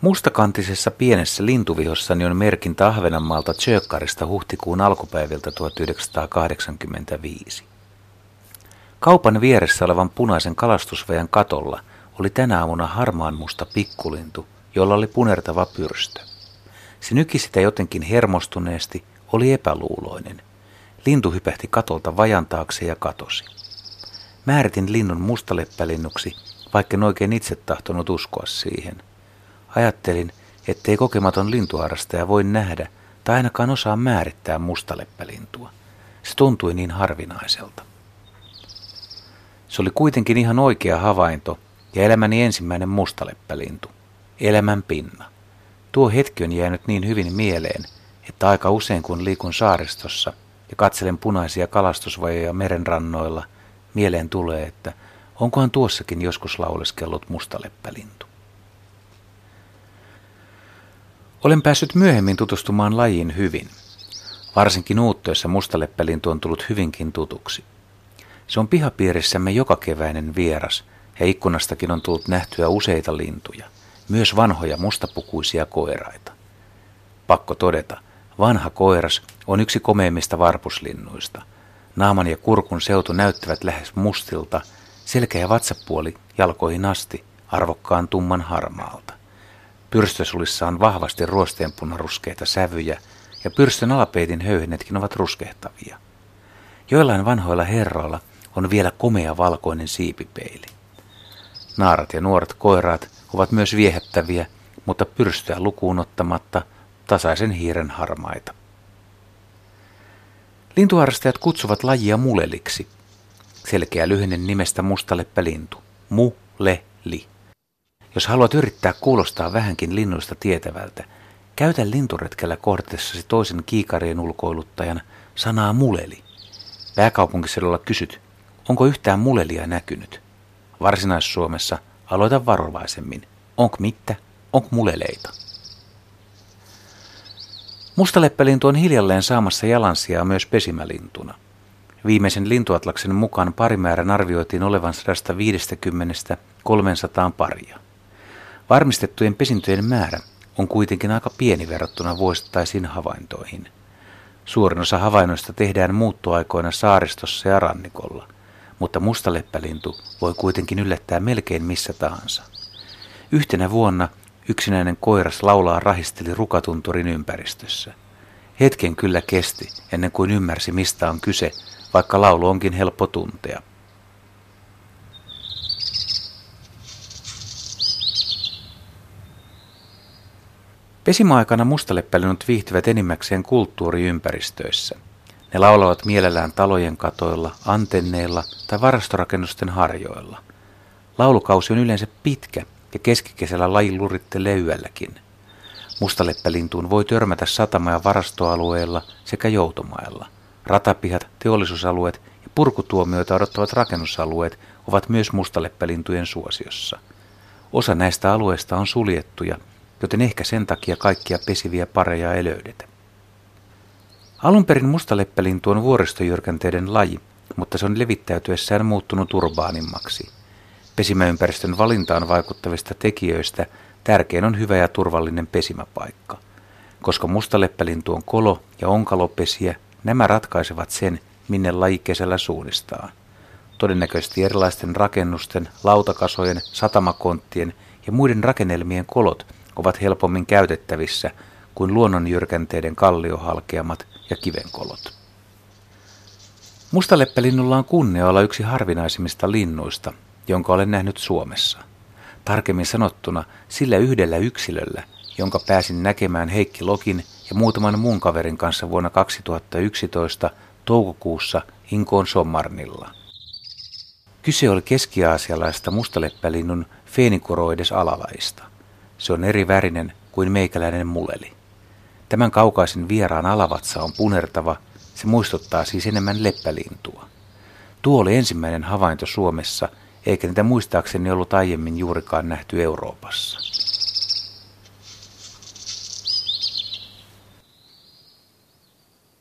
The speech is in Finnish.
Mustakantisessa pienessä lintuvihossani on merkintä Ahvenanmaalta Tjökkarista huhtikuun alkupäiviltä 1985. Kaupan vieressä olevan punaisen kalastusvejan katolla oli tänä aamuna harmaan musta pikkulintu, jolla oli punertava pyrstö. Se nyki sitä jotenkin hermostuneesti, oli epäluuloinen. Lintu hypähti katolta vajan taakse ja katosi. Määritin linnun mustaleppälinnuksi, vaikka en oikein itse tahtonut uskoa siihen. Ajattelin, ettei kokematon lintuharrastaja voi nähdä tai ainakaan osaa määrittää mustaleppälintua. Se tuntui niin harvinaiselta. Se oli kuitenkin ihan oikea havainto ja elämäni ensimmäinen mustaleppälintu. Elämän pinna. Tuo hetki on jäänyt niin hyvin mieleen, että aika usein kun liikun saaristossa ja katselen punaisia kalastusvajoja merenrannoilla, mieleen tulee, että onkohan tuossakin joskus lauleskellut mustaleppälintu. Olen päässyt myöhemmin tutustumaan lajiin hyvin. Varsinkin uuttoissa mustaleppälintu on tullut hyvinkin tutuksi. Se on pihapiirissämme joka keväinen vieras ja ikkunastakin on tullut nähtyä useita lintuja, myös vanhoja mustapukuisia koiraita. Pakko todeta, vanha koiras on yksi komeimmista varpuslinnuista. Naaman ja kurkun seutu näyttävät lähes mustilta, selkä ja vatsapuoli jalkoihin asti arvokkaan tumman harmaalta. Pyrstösulissa on vahvasti ruosteenpunaruskeita sävyjä ja pyrstön alapeitin höyhenetkin ovat ruskehtavia. Joillain vanhoilla herroilla on vielä komea valkoinen siipipeili. Naarat ja nuoret koiraat ovat myös viehättäviä, mutta pyrstöä lukuun ottamatta tasaisen hiiren harmaita. Lintuharrastajat kutsuvat lajia muleliksi. Selkeä lyhenne nimestä mustaleppälintu. Mu-le-li. Jos haluat yrittää kuulostaa vähänkin linnuista tietävältä, käytä linturetkellä kohdatessasi toisen kiikarien ulkoiluttajan sanaa muleli. Pääkaupunkiseudulla kysyt, onko yhtään mulelia näkynyt. Varsinais-Suomessa aloita varovaisemmin. Onko mittä? Onko muleleita? Mustaleppälintu on hiljalleen saamassa jalansijaa myös pesimälintuna. Viimeisen lintuatlaksen mukaan parimäärän arvioitiin olevan 150-300 paria. Varmistettujen pesintöjen määrä on kuitenkin aika pieni verrattuna vuosittaisiin havaintoihin. Suurin osa havainnoista tehdään muuttoaikoina saaristossa ja rannikolla, mutta mustaleppälintu voi kuitenkin yllättää melkein missä tahansa. Yhtenä vuonna yksinäinen koiras laulaa rahisteli rukatunturin ympäristössä. Hetken kyllä kesti ennen kuin ymmärsi mistä on kyse, vaikka laulu onkin helppo tuntea. Pesimäaikana mustaleppälinnut viihtyvät enimmäkseen kulttuuriympäristöissä. Ne laulavat mielellään talojen katoilla, antenneilla tai varastorakennusten harjoilla. Laulukausi on yleensä pitkä ja keskikesällä laji lurittelee yölläkin. Mustaleppälintuun voi törmätä satama- ja varastoalueilla sekä joutomailla. Ratapihat, teollisuusalueet ja purkutuomioita odottavat rakennusalueet ovat myös mustaleppälintujen suosiossa. Osa näistä alueista on suljettuja joten ehkä sen takia kaikkia pesiviä pareja ei löydetä. Alun perin mustaleppälintu on vuoristojyrkänteiden laji, mutta se on levittäytyessään muuttunut urbaanimmaksi. Pesimäympäristön valintaan vaikuttavista tekijöistä tärkein on hyvä ja turvallinen pesimäpaikka. Koska mustaleppälintu on kolo- ja onkalopesiä, nämä ratkaisevat sen, minne laji kesällä suunnistaa. Todennäköisesti erilaisten rakennusten, lautakasojen, satamakonttien ja muiden rakennelmien kolot ovat helpommin käytettävissä kuin luonnonjyrkänteiden kalliohalkeamat ja kivenkolot. Mustaleppälinnulla on kunnia olla yksi harvinaisimmista linnuista, jonka olen nähnyt Suomessa. Tarkemmin sanottuna sillä yhdellä yksilöllä, jonka pääsin näkemään Heikki Lokin ja muutaman muun kaverin kanssa vuonna 2011 toukokuussa Inkoon Sommarnilla. Kyse oli keskiaasialaista mustaleppälinnun Phoenicoroides alalaista – se on eri värinen kuin meikäläinen muleli. Tämän kaukaisen vieraan alavatsa on punertava, se muistuttaa siis enemmän leppälintua. Tuo oli ensimmäinen havainto Suomessa, eikä niitä muistaakseni ollut aiemmin juurikaan nähty Euroopassa.